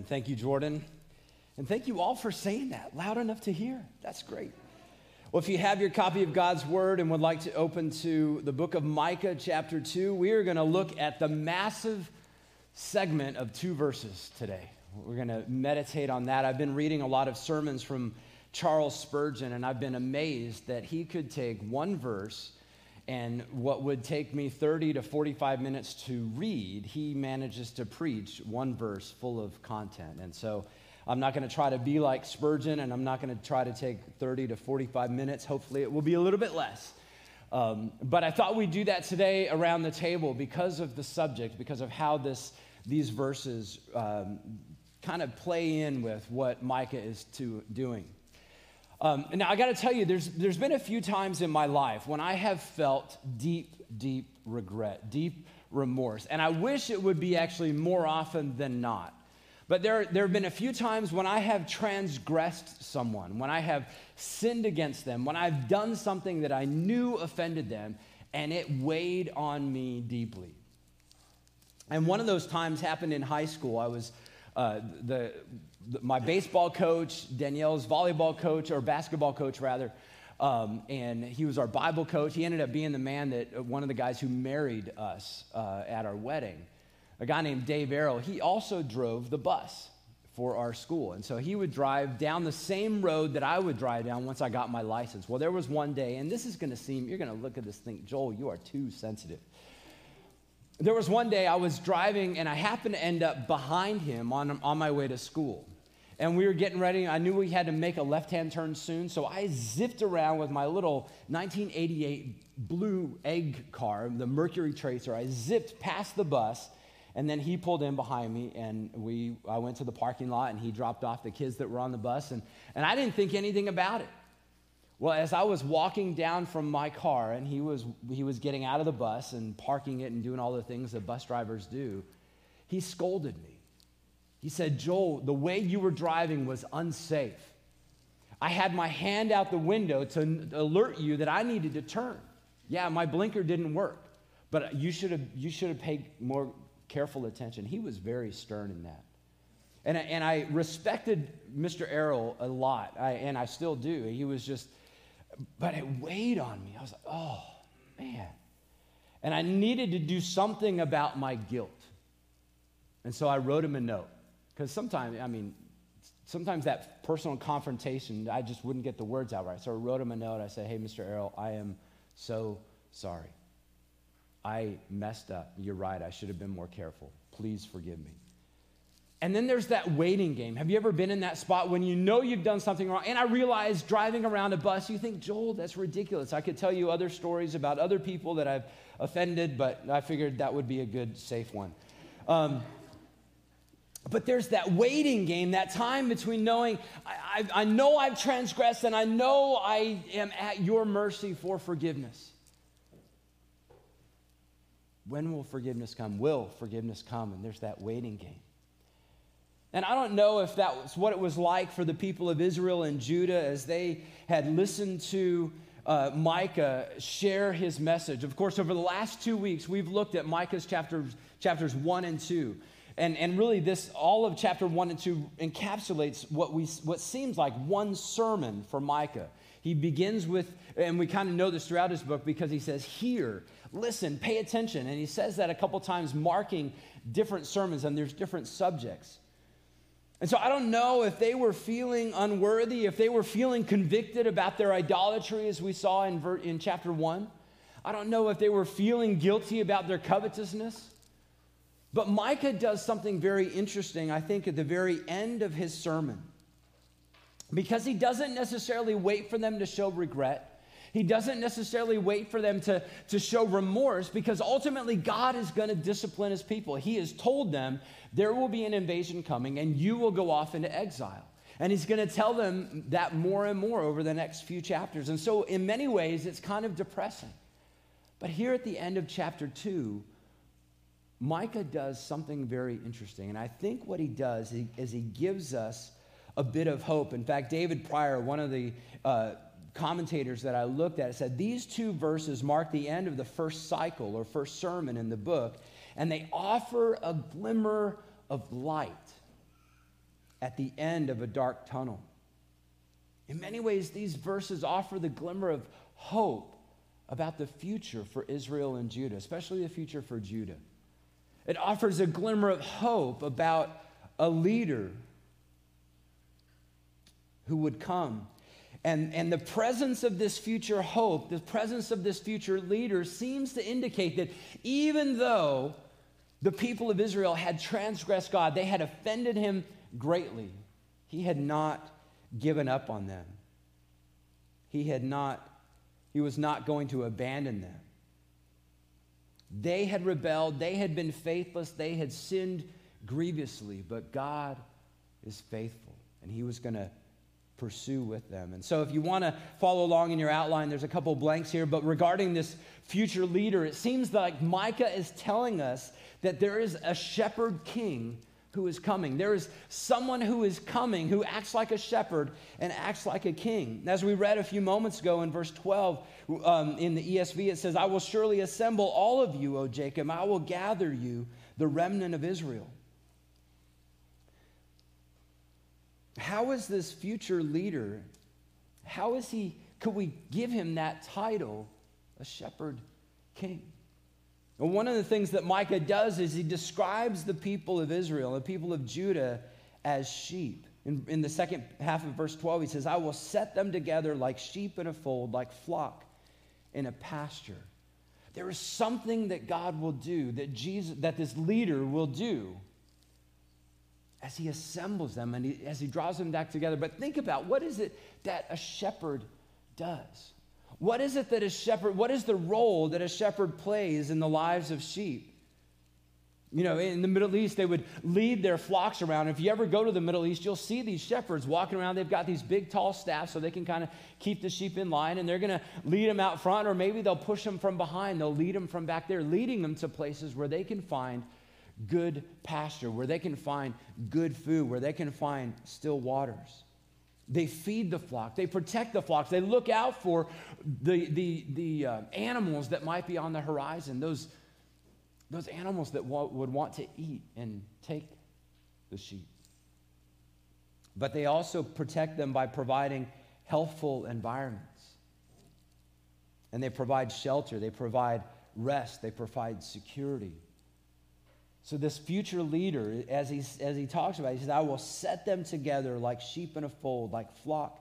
Amen. Thank you, Jordan. And thank you all for saying that loud enough to hear. That's great. Well, if you have your copy of God's Word and would like to open to the book of Micah, chapter 2, we are going to look at the massive segment of two verses today. We're going to meditate on that. I've been reading a lot of sermons from Charles Spurgeon, and I've been amazed that he could take one verse and what would take me 30 to 45 minutes to read, he manages to preach one verse full of content. And so I'm not going to try to be like Spurgeon, and I'm not going to try to take 30 to 45 minutes. Hopefully, it will be a little bit less. Um, but I thought we'd do that today around the table because of the subject, because of how this, these verses um, kind of play in with what Micah is to, doing. Um, now, I got to tell you, there's, there's been a few times in my life when I have felt deep, deep regret, deep remorse. And I wish it would be actually more often than not. But there, there have been a few times when I have transgressed someone, when I have sinned against them, when I've done something that I knew offended them, and it weighed on me deeply. And one of those times happened in high school. I was uh, the, my baseball coach, Danielle's volleyball coach, or basketball coach rather, um, and he was our Bible coach. He ended up being the man that uh, one of the guys who married us uh, at our wedding, a guy named Dave Arrow. He also drove the bus for our school, and so he would drive down the same road that I would drive down once I got my license. Well, there was one day, and this is going to seem you're going to look at this thing, Joel, you are too sensitive there was one day I was driving and I happened to end up behind him on, on my way to school. And we were getting ready. I knew we had to make a left hand turn soon. So I zipped around with my little 1988 blue egg car, the Mercury Tracer. I zipped past the bus. And then he pulled in behind me, and we, I went to the parking lot, and he dropped off the kids that were on the bus. And, and I didn't think anything about it. Well, as I was walking down from my car and he was, he was getting out of the bus and parking it and doing all the things that bus drivers do, he scolded me. He said, Joel, the way you were driving was unsafe. I had my hand out the window to alert you that I needed to turn. Yeah, my blinker didn't work, but you should have, you should have paid more careful attention. He was very stern in that. And, and I respected Mr. Errol a lot, I, and I still do. He was just but it weighed on me. I was like, oh, man. And I needed to do something about my guilt. And so I wrote him a note. Because sometimes, I mean, sometimes that personal confrontation, I just wouldn't get the words out right. So I wrote him a note. I said, hey, Mr. Errol, I am so sorry. I messed up. You're right. I should have been more careful. Please forgive me. And then there's that waiting game. Have you ever been in that spot when you know you've done something wrong? And I realize driving around a bus, you think, Joel, that's ridiculous. I could tell you other stories about other people that I've offended, but I figured that would be a good, safe one. Um, but there's that waiting game, that time between knowing, I, I, I know I've transgressed and I know I am at your mercy for forgiveness. When will forgiveness come? Will forgiveness come? And there's that waiting game. And I don't know if that was what it was like for the people of Israel and Judah as they had listened to uh, Micah share his message. Of course, over the last two weeks, we've looked at Micah's chapters, chapters one and two. And, and really, this all of chapter one and two encapsulates what, we, what seems like one sermon for Micah. He begins with, and we kind of know this throughout his book because he says, Hear, listen, pay attention. And he says that a couple times, marking different sermons, and there's different subjects. And so I don't know if they were feeling unworthy, if they were feeling convicted about their idolatry, as we saw in, ver- in chapter 1. I don't know if they were feeling guilty about their covetousness. But Micah does something very interesting, I think, at the very end of his sermon. Because he doesn't necessarily wait for them to show regret. He doesn't necessarily wait for them to, to show remorse because ultimately God is going to discipline his people. He has told them there will be an invasion coming and you will go off into exile. And he's going to tell them that more and more over the next few chapters. And so, in many ways, it's kind of depressing. But here at the end of chapter two, Micah does something very interesting. And I think what he does is he gives us a bit of hope. In fact, David Prior, one of the uh, commentators that I looked at said these two verses mark the end of the first cycle or first sermon in the book, and they offer a glimmer of light at the end of a dark tunnel. In many ways, these verses offer the glimmer of hope about the future for Israel and Judah, especially the future for Judah. It offers a glimmer of hope about a leader who would come. And, and the presence of this future hope, the presence of this future leader, seems to indicate that even though the people of Israel had transgressed God, they had offended him greatly, he had not given up on them. He had not, he was not going to abandon them. They had rebelled, they had been faithless, they had sinned grievously, but God is faithful, and he was going to pursue with them. And so, if you want to follow along in your outline, there's a couple blanks here. But regarding this future leader, it seems like Micah is telling us that there is a shepherd king who is coming. There is someone who is coming who acts like a shepherd and acts like a king. As we read a few moments ago in verse 12 um, in the ESV, it says, I will surely assemble all of you, O Jacob. I will gather you, the remnant of Israel. How is this future leader, how is he, could we give him that title, a shepherd king? Well, one of the things that Micah does is he describes the people of Israel, the people of Judah, as sheep. In, in the second half of verse 12, he says, I will set them together like sheep in a fold, like flock in a pasture. There is something that God will do, that Jesus, that this leader will do as he assembles them and he, as he draws them back together. But think about what is it that a shepherd does? What is it that a shepherd, what is the role that a shepherd plays in the lives of sheep? You know, in the Middle East, they would lead their flocks around. If you ever go to the Middle East, you'll see these shepherds walking around. They've got these big, tall staffs so they can kind of keep the sheep in line, and they're going to lead them out front, or maybe they'll push them from behind. They'll lead them from back there, leading them to places where they can find good pasture, where they can find good food, where they can find still waters. They feed the flock, they protect the flocks, they look out for the, the, the uh, animals that might be on the horizon, those, those animals that w- would want to eat and take the sheep. But they also protect them by providing healthful environments. And they provide shelter, they provide rest, they provide security. So, this future leader, as, he as he talks about, he says, I will set them together like sheep in a fold, like flock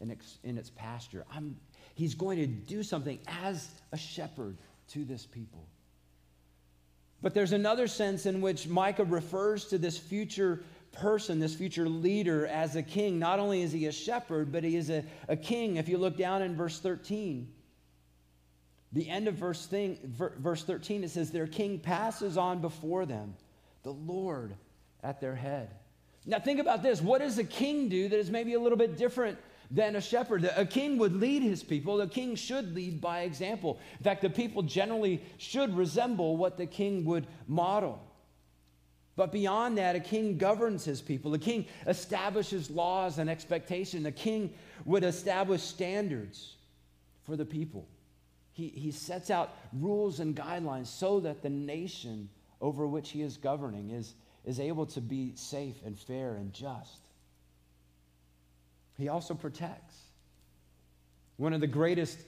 in its, in its pasture. I'm, he's going to do something as a shepherd to this people. But there's another sense in which Micah refers to this future person, this future leader, as a king. Not only is he a shepherd, but he is a, a king. If you look down in verse 13, the end of verse, thing, verse 13, it says, Their king passes on before them, the Lord at their head. Now, think about this. What does a king do that is maybe a little bit different than a shepherd? A king would lead his people. The king should lead by example. In fact, the people generally should resemble what the king would model. But beyond that, a king governs his people. A king establishes laws and expectation. A king would establish standards for the people. He, he sets out rules and guidelines so that the nation over which he is governing is, is able to be safe and fair and just. He also protects. One of the greatest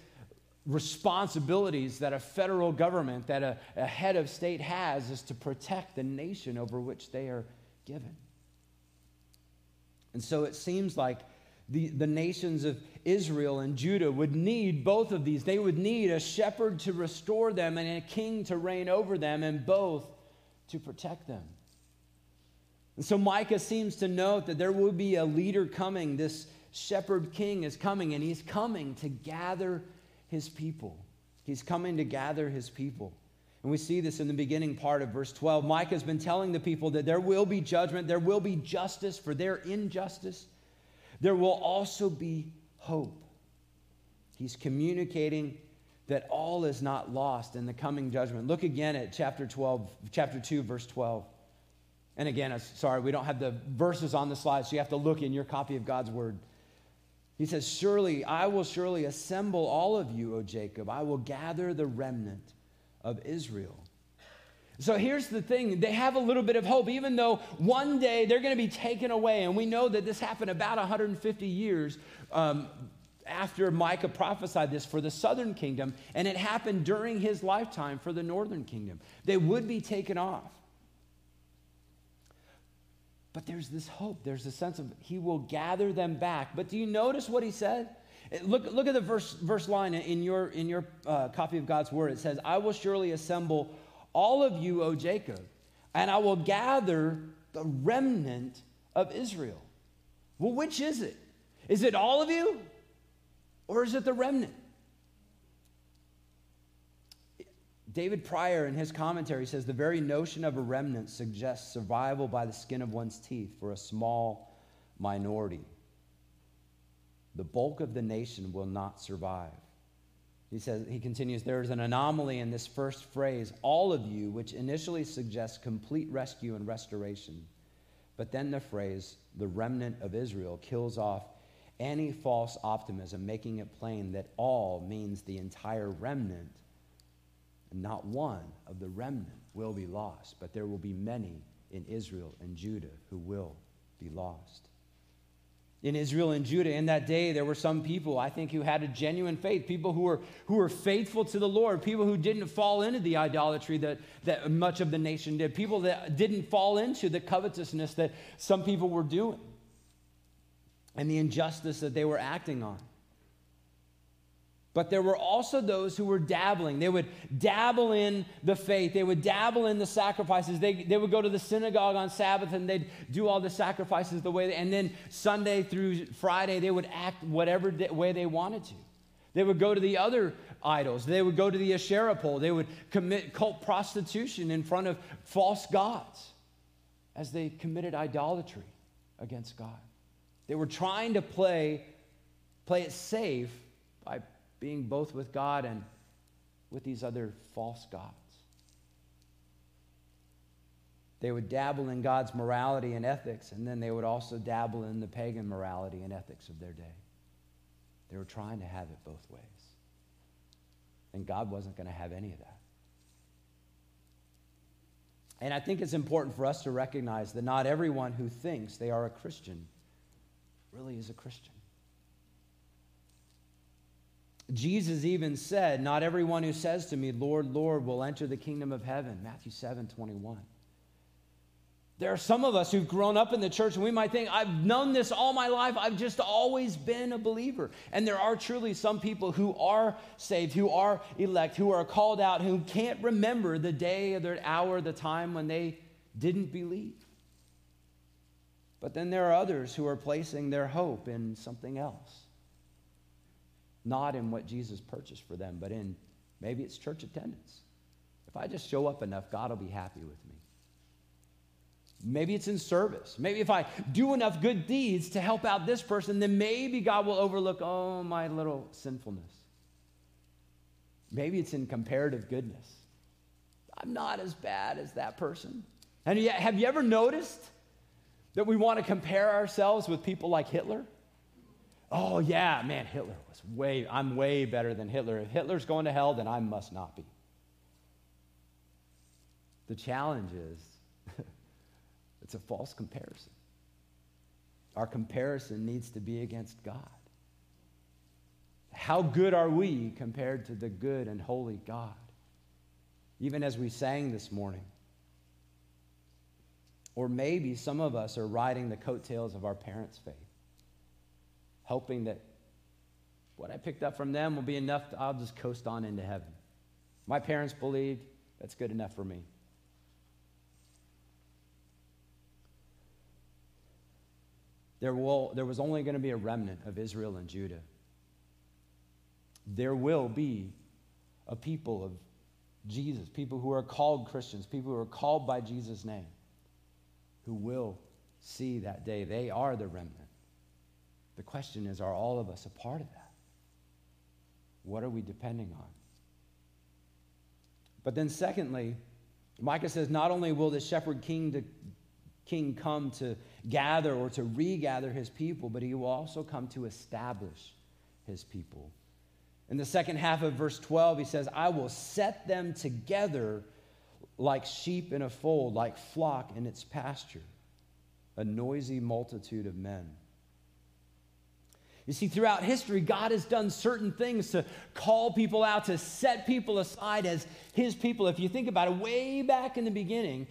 responsibilities that a federal government, that a, a head of state has, is to protect the nation over which they are given. And so it seems like the, the nations of Israel and Judah would need both of these. They would need a shepherd to restore them and a king to reign over them, and both to protect them. And so Micah seems to note that there will be a leader coming. This shepherd king is coming, and he's coming to gather his people. He's coming to gather his people. And we see this in the beginning part of verse 12. Micah has been telling the people that there will be judgment, there will be justice for their injustice. There will also be hope. He's communicating that all is not lost in the coming judgment. Look again at chapter 12, chapter 2, verse 12. And again, sorry, we don't have the verses on the slide, so you have to look in your copy of God's word. He says, Surely, I will surely assemble all of you, O Jacob. I will gather the remnant of Israel. So here's the thing they have a little bit of hope, even though one day they're going to be taken away. And we know that this happened about 150 years um, after Micah prophesied this for the southern kingdom, and it happened during his lifetime for the northern kingdom. They would be taken off. But there's this hope. There's a sense of he will gather them back. But do you notice what he said? Look, look at the verse, verse line in your, in your uh, copy of God's word. It says, I will surely assemble all of you, O Jacob, and I will gather the remnant of Israel. Well, which is it? Is it all of you? Or is it the remnant? David Prior, in his commentary, says the very notion of a remnant suggests survival by the skin of one's teeth for a small minority. The bulk of the nation will not survive. He says, he continues, there is an anomaly in this first phrase, all of you, which initially suggests complete rescue and restoration. But then the phrase, the remnant of Israel, kills off any false optimism, making it plain that all means the entire remnant, and not one of the remnant will be lost, but there will be many in Israel and Judah who will be lost. In Israel and Judah, in that day, there were some people, I think, who had a genuine faith, people who were, who were faithful to the Lord, people who didn't fall into the idolatry that, that much of the nation did, people that didn't fall into the covetousness that some people were doing and the injustice that they were acting on. But there were also those who were dabbling. They would dabble in the faith. They would dabble in the sacrifices. They, they would go to the synagogue on Sabbath and they'd do all the sacrifices the way they, and then Sunday through Friday, they would act whatever way they wanted to. They would go to the other idols. They would go to the Asherah pole. They would commit cult prostitution in front of false gods as they committed idolatry against God. They were trying to play, play it safe by being both with God and with these other false gods. They would dabble in God's morality and ethics, and then they would also dabble in the pagan morality and ethics of their day. They were trying to have it both ways. And God wasn't going to have any of that. And I think it's important for us to recognize that not everyone who thinks they are a Christian really is a Christian. Jesus even said, Not everyone who says to me, Lord, Lord, will enter the kingdom of heaven. Matthew 7 21. There are some of us who've grown up in the church and we might think, I've known this all my life. I've just always been a believer. And there are truly some people who are saved, who are elect, who are called out, who can't remember the day or the hour, the time when they didn't believe. But then there are others who are placing their hope in something else. Not in what Jesus purchased for them, but in maybe it's church attendance. If I just show up enough, God will be happy with me. Maybe it's in service. Maybe if I do enough good deeds to help out this person, then maybe God will overlook, oh, my little sinfulness. Maybe it's in comparative goodness. I'm not as bad as that person. And yet, have you ever noticed that we want to compare ourselves with people like Hitler? Oh, yeah, man, Hitler was way, I'm way better than Hitler. If Hitler's going to hell, then I must not be. The challenge is it's a false comparison. Our comparison needs to be against God. How good are we compared to the good and holy God? Even as we sang this morning, or maybe some of us are riding the coattails of our parents' faith, hoping that what I picked up from them will be enough, to, I'll just coast on into heaven. My parents believed, that's good enough for me. There, will, there was only going to be a remnant of Israel and Judah. There will be a people of Jesus, people who are called Christians, people who are called by Jesus' name who will see that day. They are the remnant. The question is are all of us a part of that? What are we depending on? But then, secondly, Micah says not only will the shepherd king, to, king come to gather or to regather his people, but he will also come to establish his people. In the second half of verse 12, he says, I will set them together like sheep in a fold, like flock in its pasture, a noisy multitude of men. You see, throughout history, God has done certain things to call people out, to set people aside as his people. If you think about it, way back in the beginning,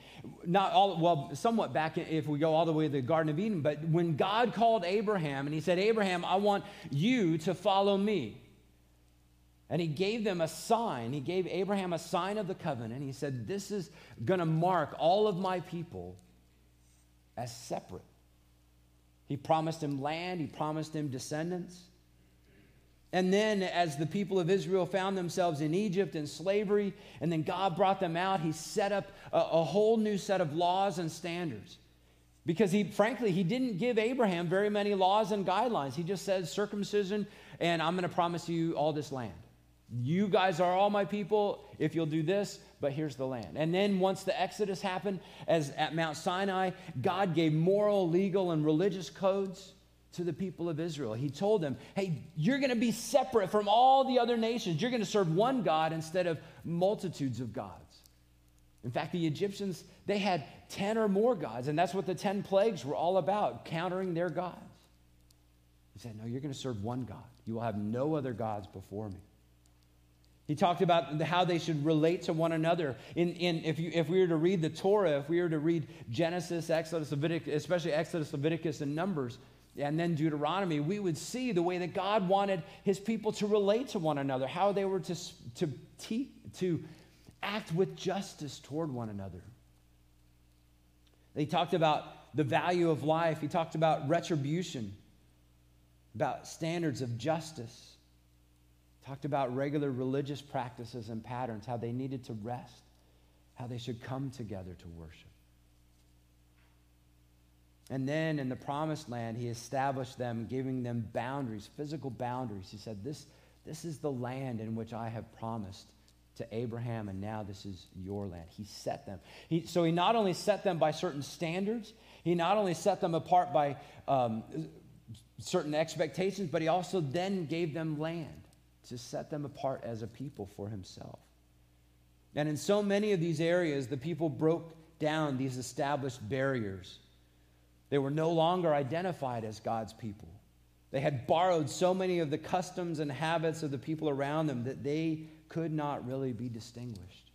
not all, well, somewhat back if we go all the way to the Garden of Eden, but when God called Abraham and he said, Abraham, I want you to follow me. And he gave them a sign. He gave Abraham a sign of the covenant. He said, This is going to mark all of my people as separate. He promised him land, he promised him descendants. And then, as the people of Israel found themselves in Egypt in slavery, and then God brought them out, he set up a, a whole new set of laws and standards. Because he, frankly, he didn't give Abraham very many laws and guidelines. He just said circumcision, and I'm going to promise you all this land. You guys are all my people if you'll do this, but here's the land. And then once the Exodus happened, as at Mount Sinai, God gave moral, legal, and religious codes to the people of Israel. He told them, hey, you're going to be separate from all the other nations. You're going to serve one God instead of multitudes of gods. In fact, the Egyptians, they had 10 or more gods, and that's what the 10 plagues were all about, countering their gods. He said, no, you're going to serve one God. You will have no other gods before me. He talked about how they should relate to one another. In, in, if, you, if we were to read the Torah, if we were to read Genesis, Exodus, Leviticus, especially Exodus, Leviticus, and Numbers, and then Deuteronomy, we would see the way that God wanted his people to relate to one another, how they were to, to, te- to act with justice toward one another. He talked about the value of life, he talked about retribution, about standards of justice talked about regular religious practices and patterns, how they needed to rest, how they should come together to worship. And then in the promised land, he established them, giving them boundaries, physical boundaries. He said, This, this is the land in which I have promised to Abraham, and now this is your land. He set them. He, so he not only set them by certain standards, he not only set them apart by um, certain expectations, but he also then gave them land to set them apart as a people for himself. And in so many of these areas, the people broke down these established barriers. They were no longer identified as God's people. They had borrowed so many of the customs and habits of the people around them that they could not really be distinguished.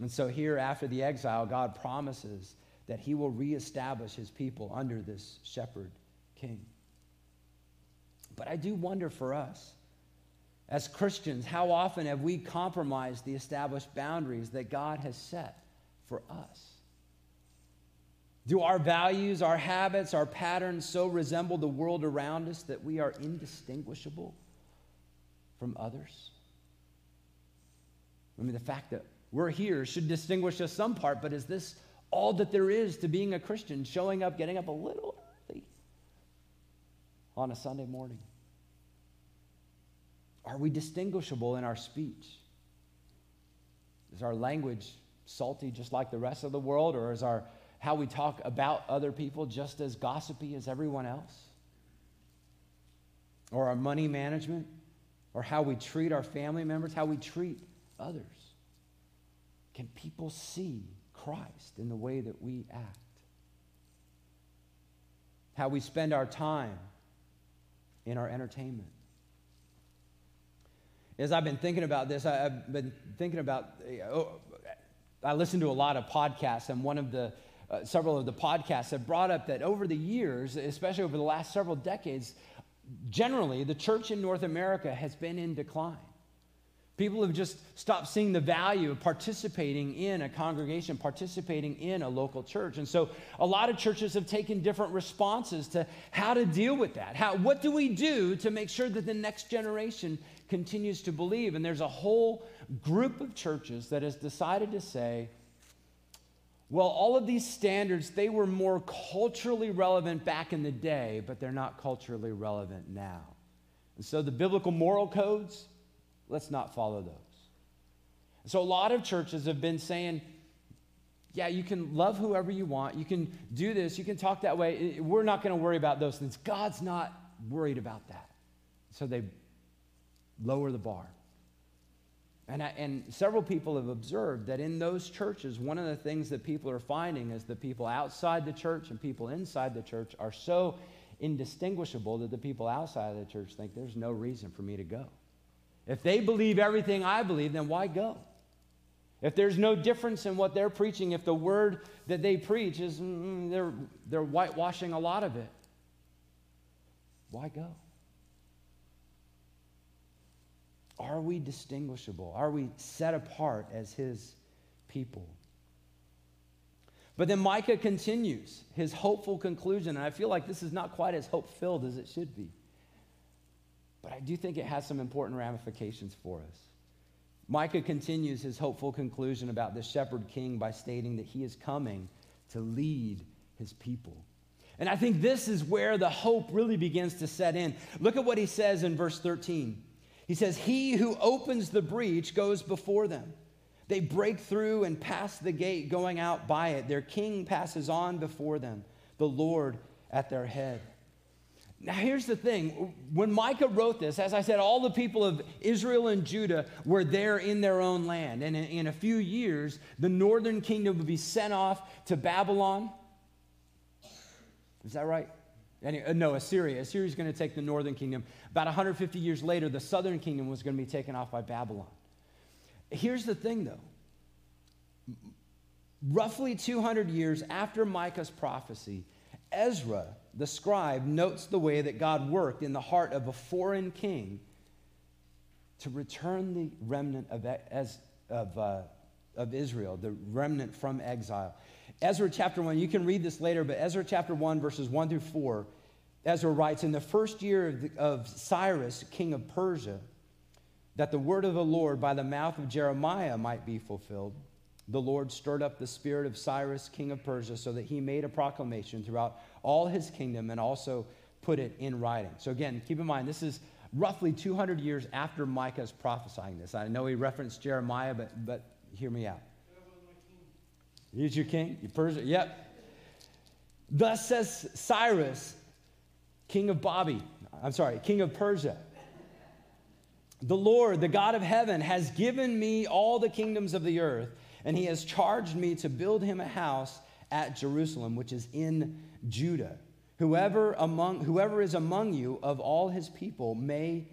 And so, here after the exile, God promises that He will reestablish His people under this shepherd king. But I do wonder for us, as Christians, how often have we compromised the established boundaries that God has set for us? Do our values, our habits, our patterns so resemble the world around us that we are indistinguishable from others? I mean, the fact that we're here should distinguish us some part, but is this all that there is to being a Christian? Showing up, getting up a little on a Sunday morning? Are we distinguishable in our speech? Is our language salty just like the rest of the world, or is our how we talk about other people just as gossipy as everyone else? Or our money management, or how we treat our family members, how we treat others? Can people see Christ in the way that we act? How we spend our time in our entertainment. As I've been thinking about this, I've been thinking about, oh, I listen to a lot of podcasts, and one of the, uh, several of the podcasts have brought up that over the years, especially over the last several decades, generally the church in North America has been in decline. People have just stopped seeing the value of participating in a congregation, participating in a local church. And so a lot of churches have taken different responses to how to deal with that. How, what do we do to make sure that the next generation continues to believe? And there's a whole group of churches that has decided to say, well, all of these standards, they were more culturally relevant back in the day, but they're not culturally relevant now. And so the biblical moral codes, Let's not follow those. So, a lot of churches have been saying, yeah, you can love whoever you want. You can do this. You can talk that way. We're not going to worry about those things. God's not worried about that. So they lower the bar. And, I, and several people have observed that in those churches, one of the things that people are finding is the people outside the church and people inside the church are so indistinguishable that the people outside of the church think there's no reason for me to go. If they believe everything I believe, then why go? If there's no difference in what they're preaching, if the word that they preach is mm, mm they're, they're whitewashing a lot of it, why go? Are we distinguishable? Are we set apart as his people? But then Micah continues his hopeful conclusion, and I feel like this is not quite as hope filled as it should be. But I do think it has some important ramifications for us. Micah continues his hopeful conclusion about the shepherd king by stating that he is coming to lead his people. And I think this is where the hope really begins to set in. Look at what he says in verse 13. He says, He who opens the breach goes before them. They break through and pass the gate, going out by it. Their king passes on before them, the Lord at their head. Now, here's the thing. When Micah wrote this, as I said, all the people of Israel and Judah were there in their own land. And in, in a few years, the northern kingdom would be sent off to Babylon. Is that right? Uh, no, Assyria. Assyria is going to take the northern kingdom. About 150 years later, the southern kingdom was going to be taken off by Babylon. Here's the thing, though. Roughly 200 years after Micah's prophecy, Ezra, the scribe, notes the way that God worked in the heart of a foreign king to return the remnant of, as, of, uh, of Israel, the remnant from exile. Ezra chapter 1, you can read this later, but Ezra chapter 1, verses 1 through 4, Ezra writes In the first year of, the, of Cyrus, king of Persia, that the word of the Lord by the mouth of Jeremiah might be fulfilled, the Lord stirred up the spirit of Cyrus, king of Persia, so that he made a proclamation throughout all his kingdom and also put it in writing. So, again, keep in mind, this is roughly 200 years after Micah is prophesying this. I know he referenced Jeremiah, but, but hear me out. He's your king, your Persia. Yep. Thus says Cyrus, king of Bobby. I'm sorry, king of Persia. The Lord, the God of heaven, has given me all the kingdoms of the earth, and he has charged me to build him a house at Jerusalem, which is in Judah. Whoever among whoever is among you of all his people, may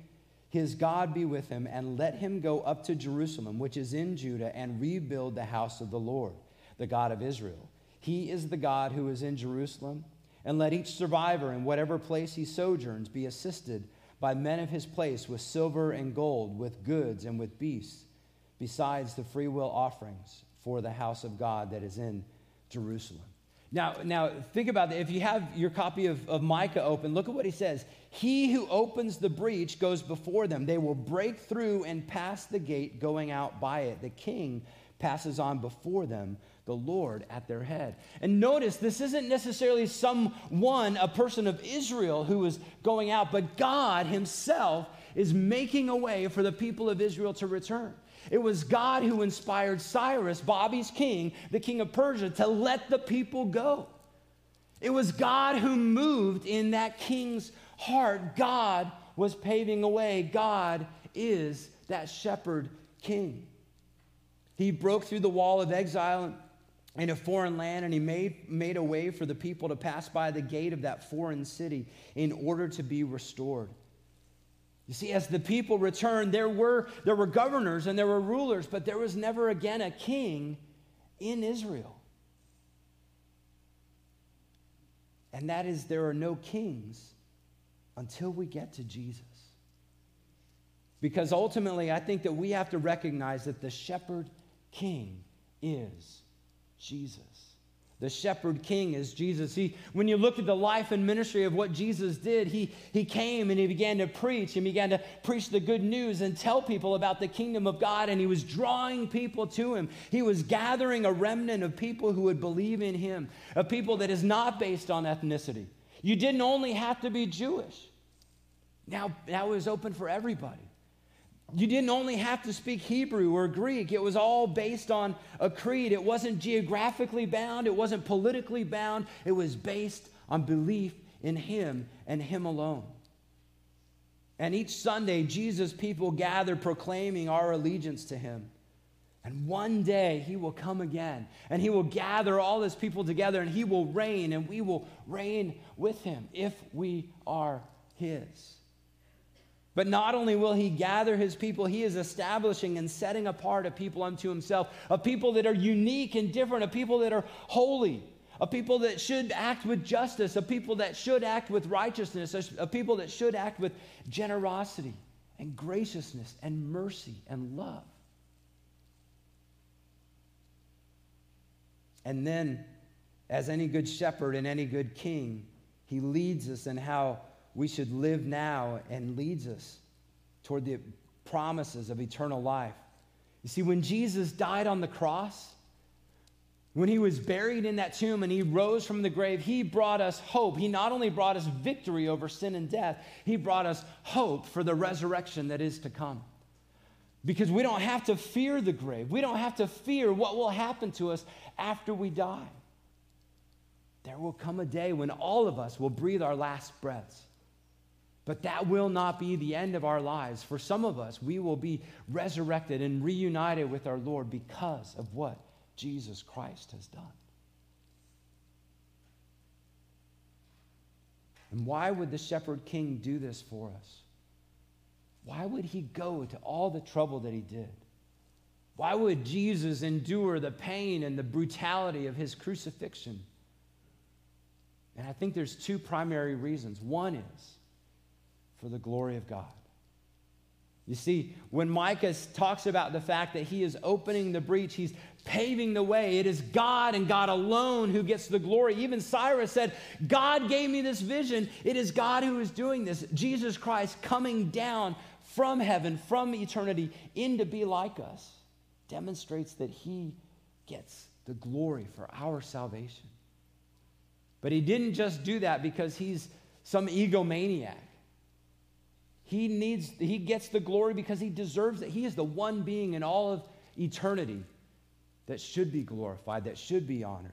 his God be with him, and let him go up to Jerusalem, which is in Judah, and rebuild the house of the Lord the God of Israel. He is the God who is in Jerusalem. And let each survivor in whatever place he sojourns be assisted by men of his place with silver and gold, with goods and with beasts, besides the freewill offerings for the house of God that is in Jerusalem. Now, now think about that. If you have your copy of, of Micah open, look at what he says. He who opens the breach goes before them. They will break through and pass the gate going out by it. The king passes on before them the Lord at their head. And notice this isn't necessarily someone, a person of Israel, who is going out, but God Himself is making a way for the people of Israel to return. It was God who inspired Cyrus, Bobby's king, the king of Persia, to let the people go. It was God who moved in that king's heart. God was paving a way. God is that shepherd king. He broke through the wall of exile in a foreign land, and he made, made a way for the people to pass by the gate of that foreign city in order to be restored. You see, as the people returned, there were, there were governors and there were rulers, but there was never again a king in Israel. And that is, there are no kings until we get to Jesus. Because ultimately, I think that we have to recognize that the shepherd king is Jesus. The shepherd king is Jesus. He, when you look at the life and ministry of what Jesus did, he, he came and he began to preach and began to preach the good news and tell people about the kingdom of God. And he was drawing people to him. He was gathering a remnant of people who would believe in him, a people that is not based on ethnicity. You didn't only have to be Jewish. Now, now it was open for everybody. You didn't only have to speak Hebrew or Greek, it was all based on a creed. It wasn't geographically bound, it wasn't politically bound, it was based on belief in Him and Him alone. And each Sunday, Jesus' people gather proclaiming our allegiance to him. And one day he will come again and he will gather all his people together and he will reign and we will reign with him if we are his. But not only will he gather his people, he is establishing and setting apart a people unto himself, a people that are unique and different, a people that are holy, a people that should act with justice, a people that should act with righteousness, a people that should act with generosity and graciousness and mercy and love. And then, as any good shepherd and any good king, he leads us in how we should live now and leads us toward the promises of eternal life. You see, when Jesus died on the cross, when he was buried in that tomb and he rose from the grave, he brought us hope. He not only brought us victory over sin and death, he brought us hope for the resurrection that is to come. Because we don't have to fear the grave, we don't have to fear what will happen to us after we die. There will come a day when all of us will breathe our last breaths. But that will not be the end of our lives. For some of us, we will be resurrected and reunited with our Lord because of what Jesus Christ has done. And why would the shepherd king do this for us? Why would he go to all the trouble that he did? Why would Jesus endure the pain and the brutality of his crucifixion? And I think there's two primary reasons. One is for the glory of God. You see, when Micah talks about the fact that he is opening the breach, he's paving the way. It is God and God alone who gets the glory. Even Cyrus said, God gave me this vision. It is God who is doing this. Jesus Christ coming down from heaven, from eternity, in to be like us, demonstrates that he gets the glory for our salvation. But he didn't just do that because he's some egomaniac. He needs he gets the glory because he deserves it. He is the one being in all of eternity that should be glorified, that should be honored.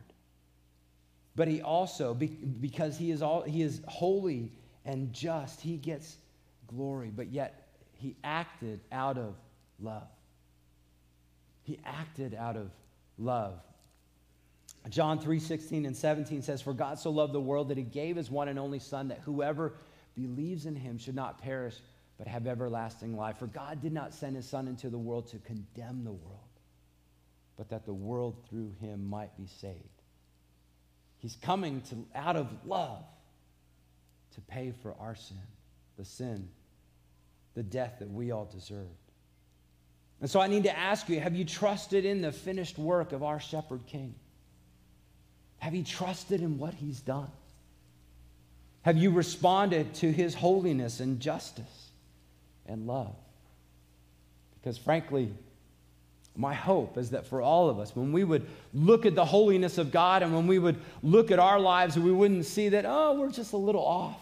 But he also because he is all he is holy and just, he gets glory, but yet he acted out of love. He acted out of love. John 3 16 and 17 says, For God so loved the world that he gave his one and only Son, that whoever believes in him should not perish, but have everlasting life. For God did not send his Son into the world to condemn the world, but that the world through him might be saved. He's coming to, out of love to pay for our sin, the sin the death that we all deserved. And so I need to ask you have you trusted in the finished work of our shepherd king? Have you trusted in what he's done? Have you responded to his holiness and justice and love? Because frankly, my hope is that for all of us, when we would look at the holiness of God and when we would look at our lives, we wouldn't see that, oh, we're just a little off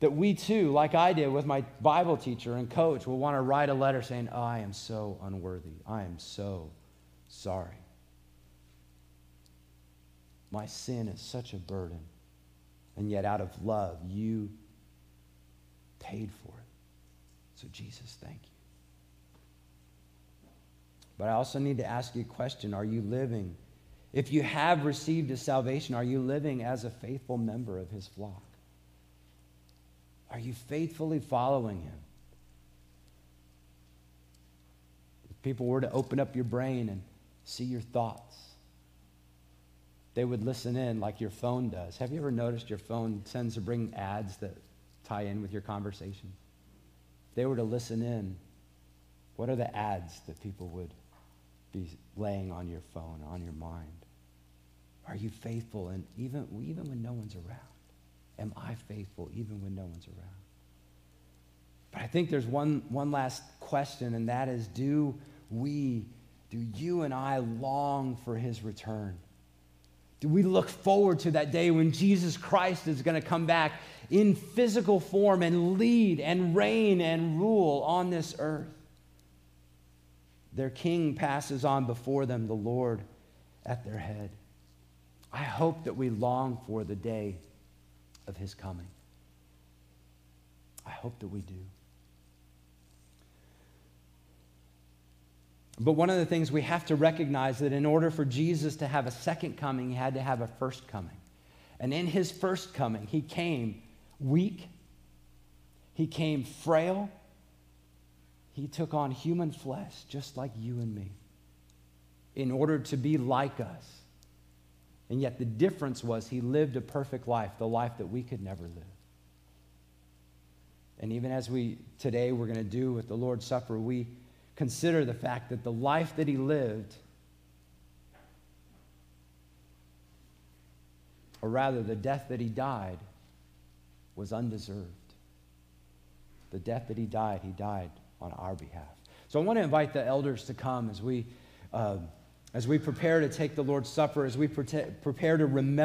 that we too, like I did with my Bible teacher and coach, will want to write a letter saying, oh, I am so unworthy. I am so sorry. My sin is such a burden. And yet, out of love, you paid for it. So, Jesus, thank you. But I also need to ask you a question Are you living? If you have received a salvation, are you living as a faithful member of his flock? Are you faithfully following him? If people were to open up your brain and see your thoughts, they would listen in like your phone does. Have you ever noticed your phone tends to bring ads that tie in with your conversation? They were to listen in, what are the ads that people would be laying on your phone, on your mind? Are you faithful and even, even when no one's around? Am I faithful even when no one's around? But I think there's one, one last question, and that is do we, do you and I long for his return? We look forward to that day when Jesus Christ is going to come back in physical form and lead and reign and rule on this earth? Their king passes on before them, the Lord at their head. I hope that we long for the day of his coming. I hope that we do. But one of the things we have to recognize that in order for Jesus to have a second coming, he had to have a first coming. And in his first coming, he came weak, he came frail, he took on human flesh, just like you and me, in order to be like us. And yet the difference was he lived a perfect life, the life that we could never live. And even as we today we're going to do with the Lord's Supper, we consider the fact that the life that he lived, or rather the death that he died, was undeserved. The death that he died, he died on our behalf. So I want to invite the elders to come as we, uh, as we prepare to take the Lord's Supper, as we prepare to remember.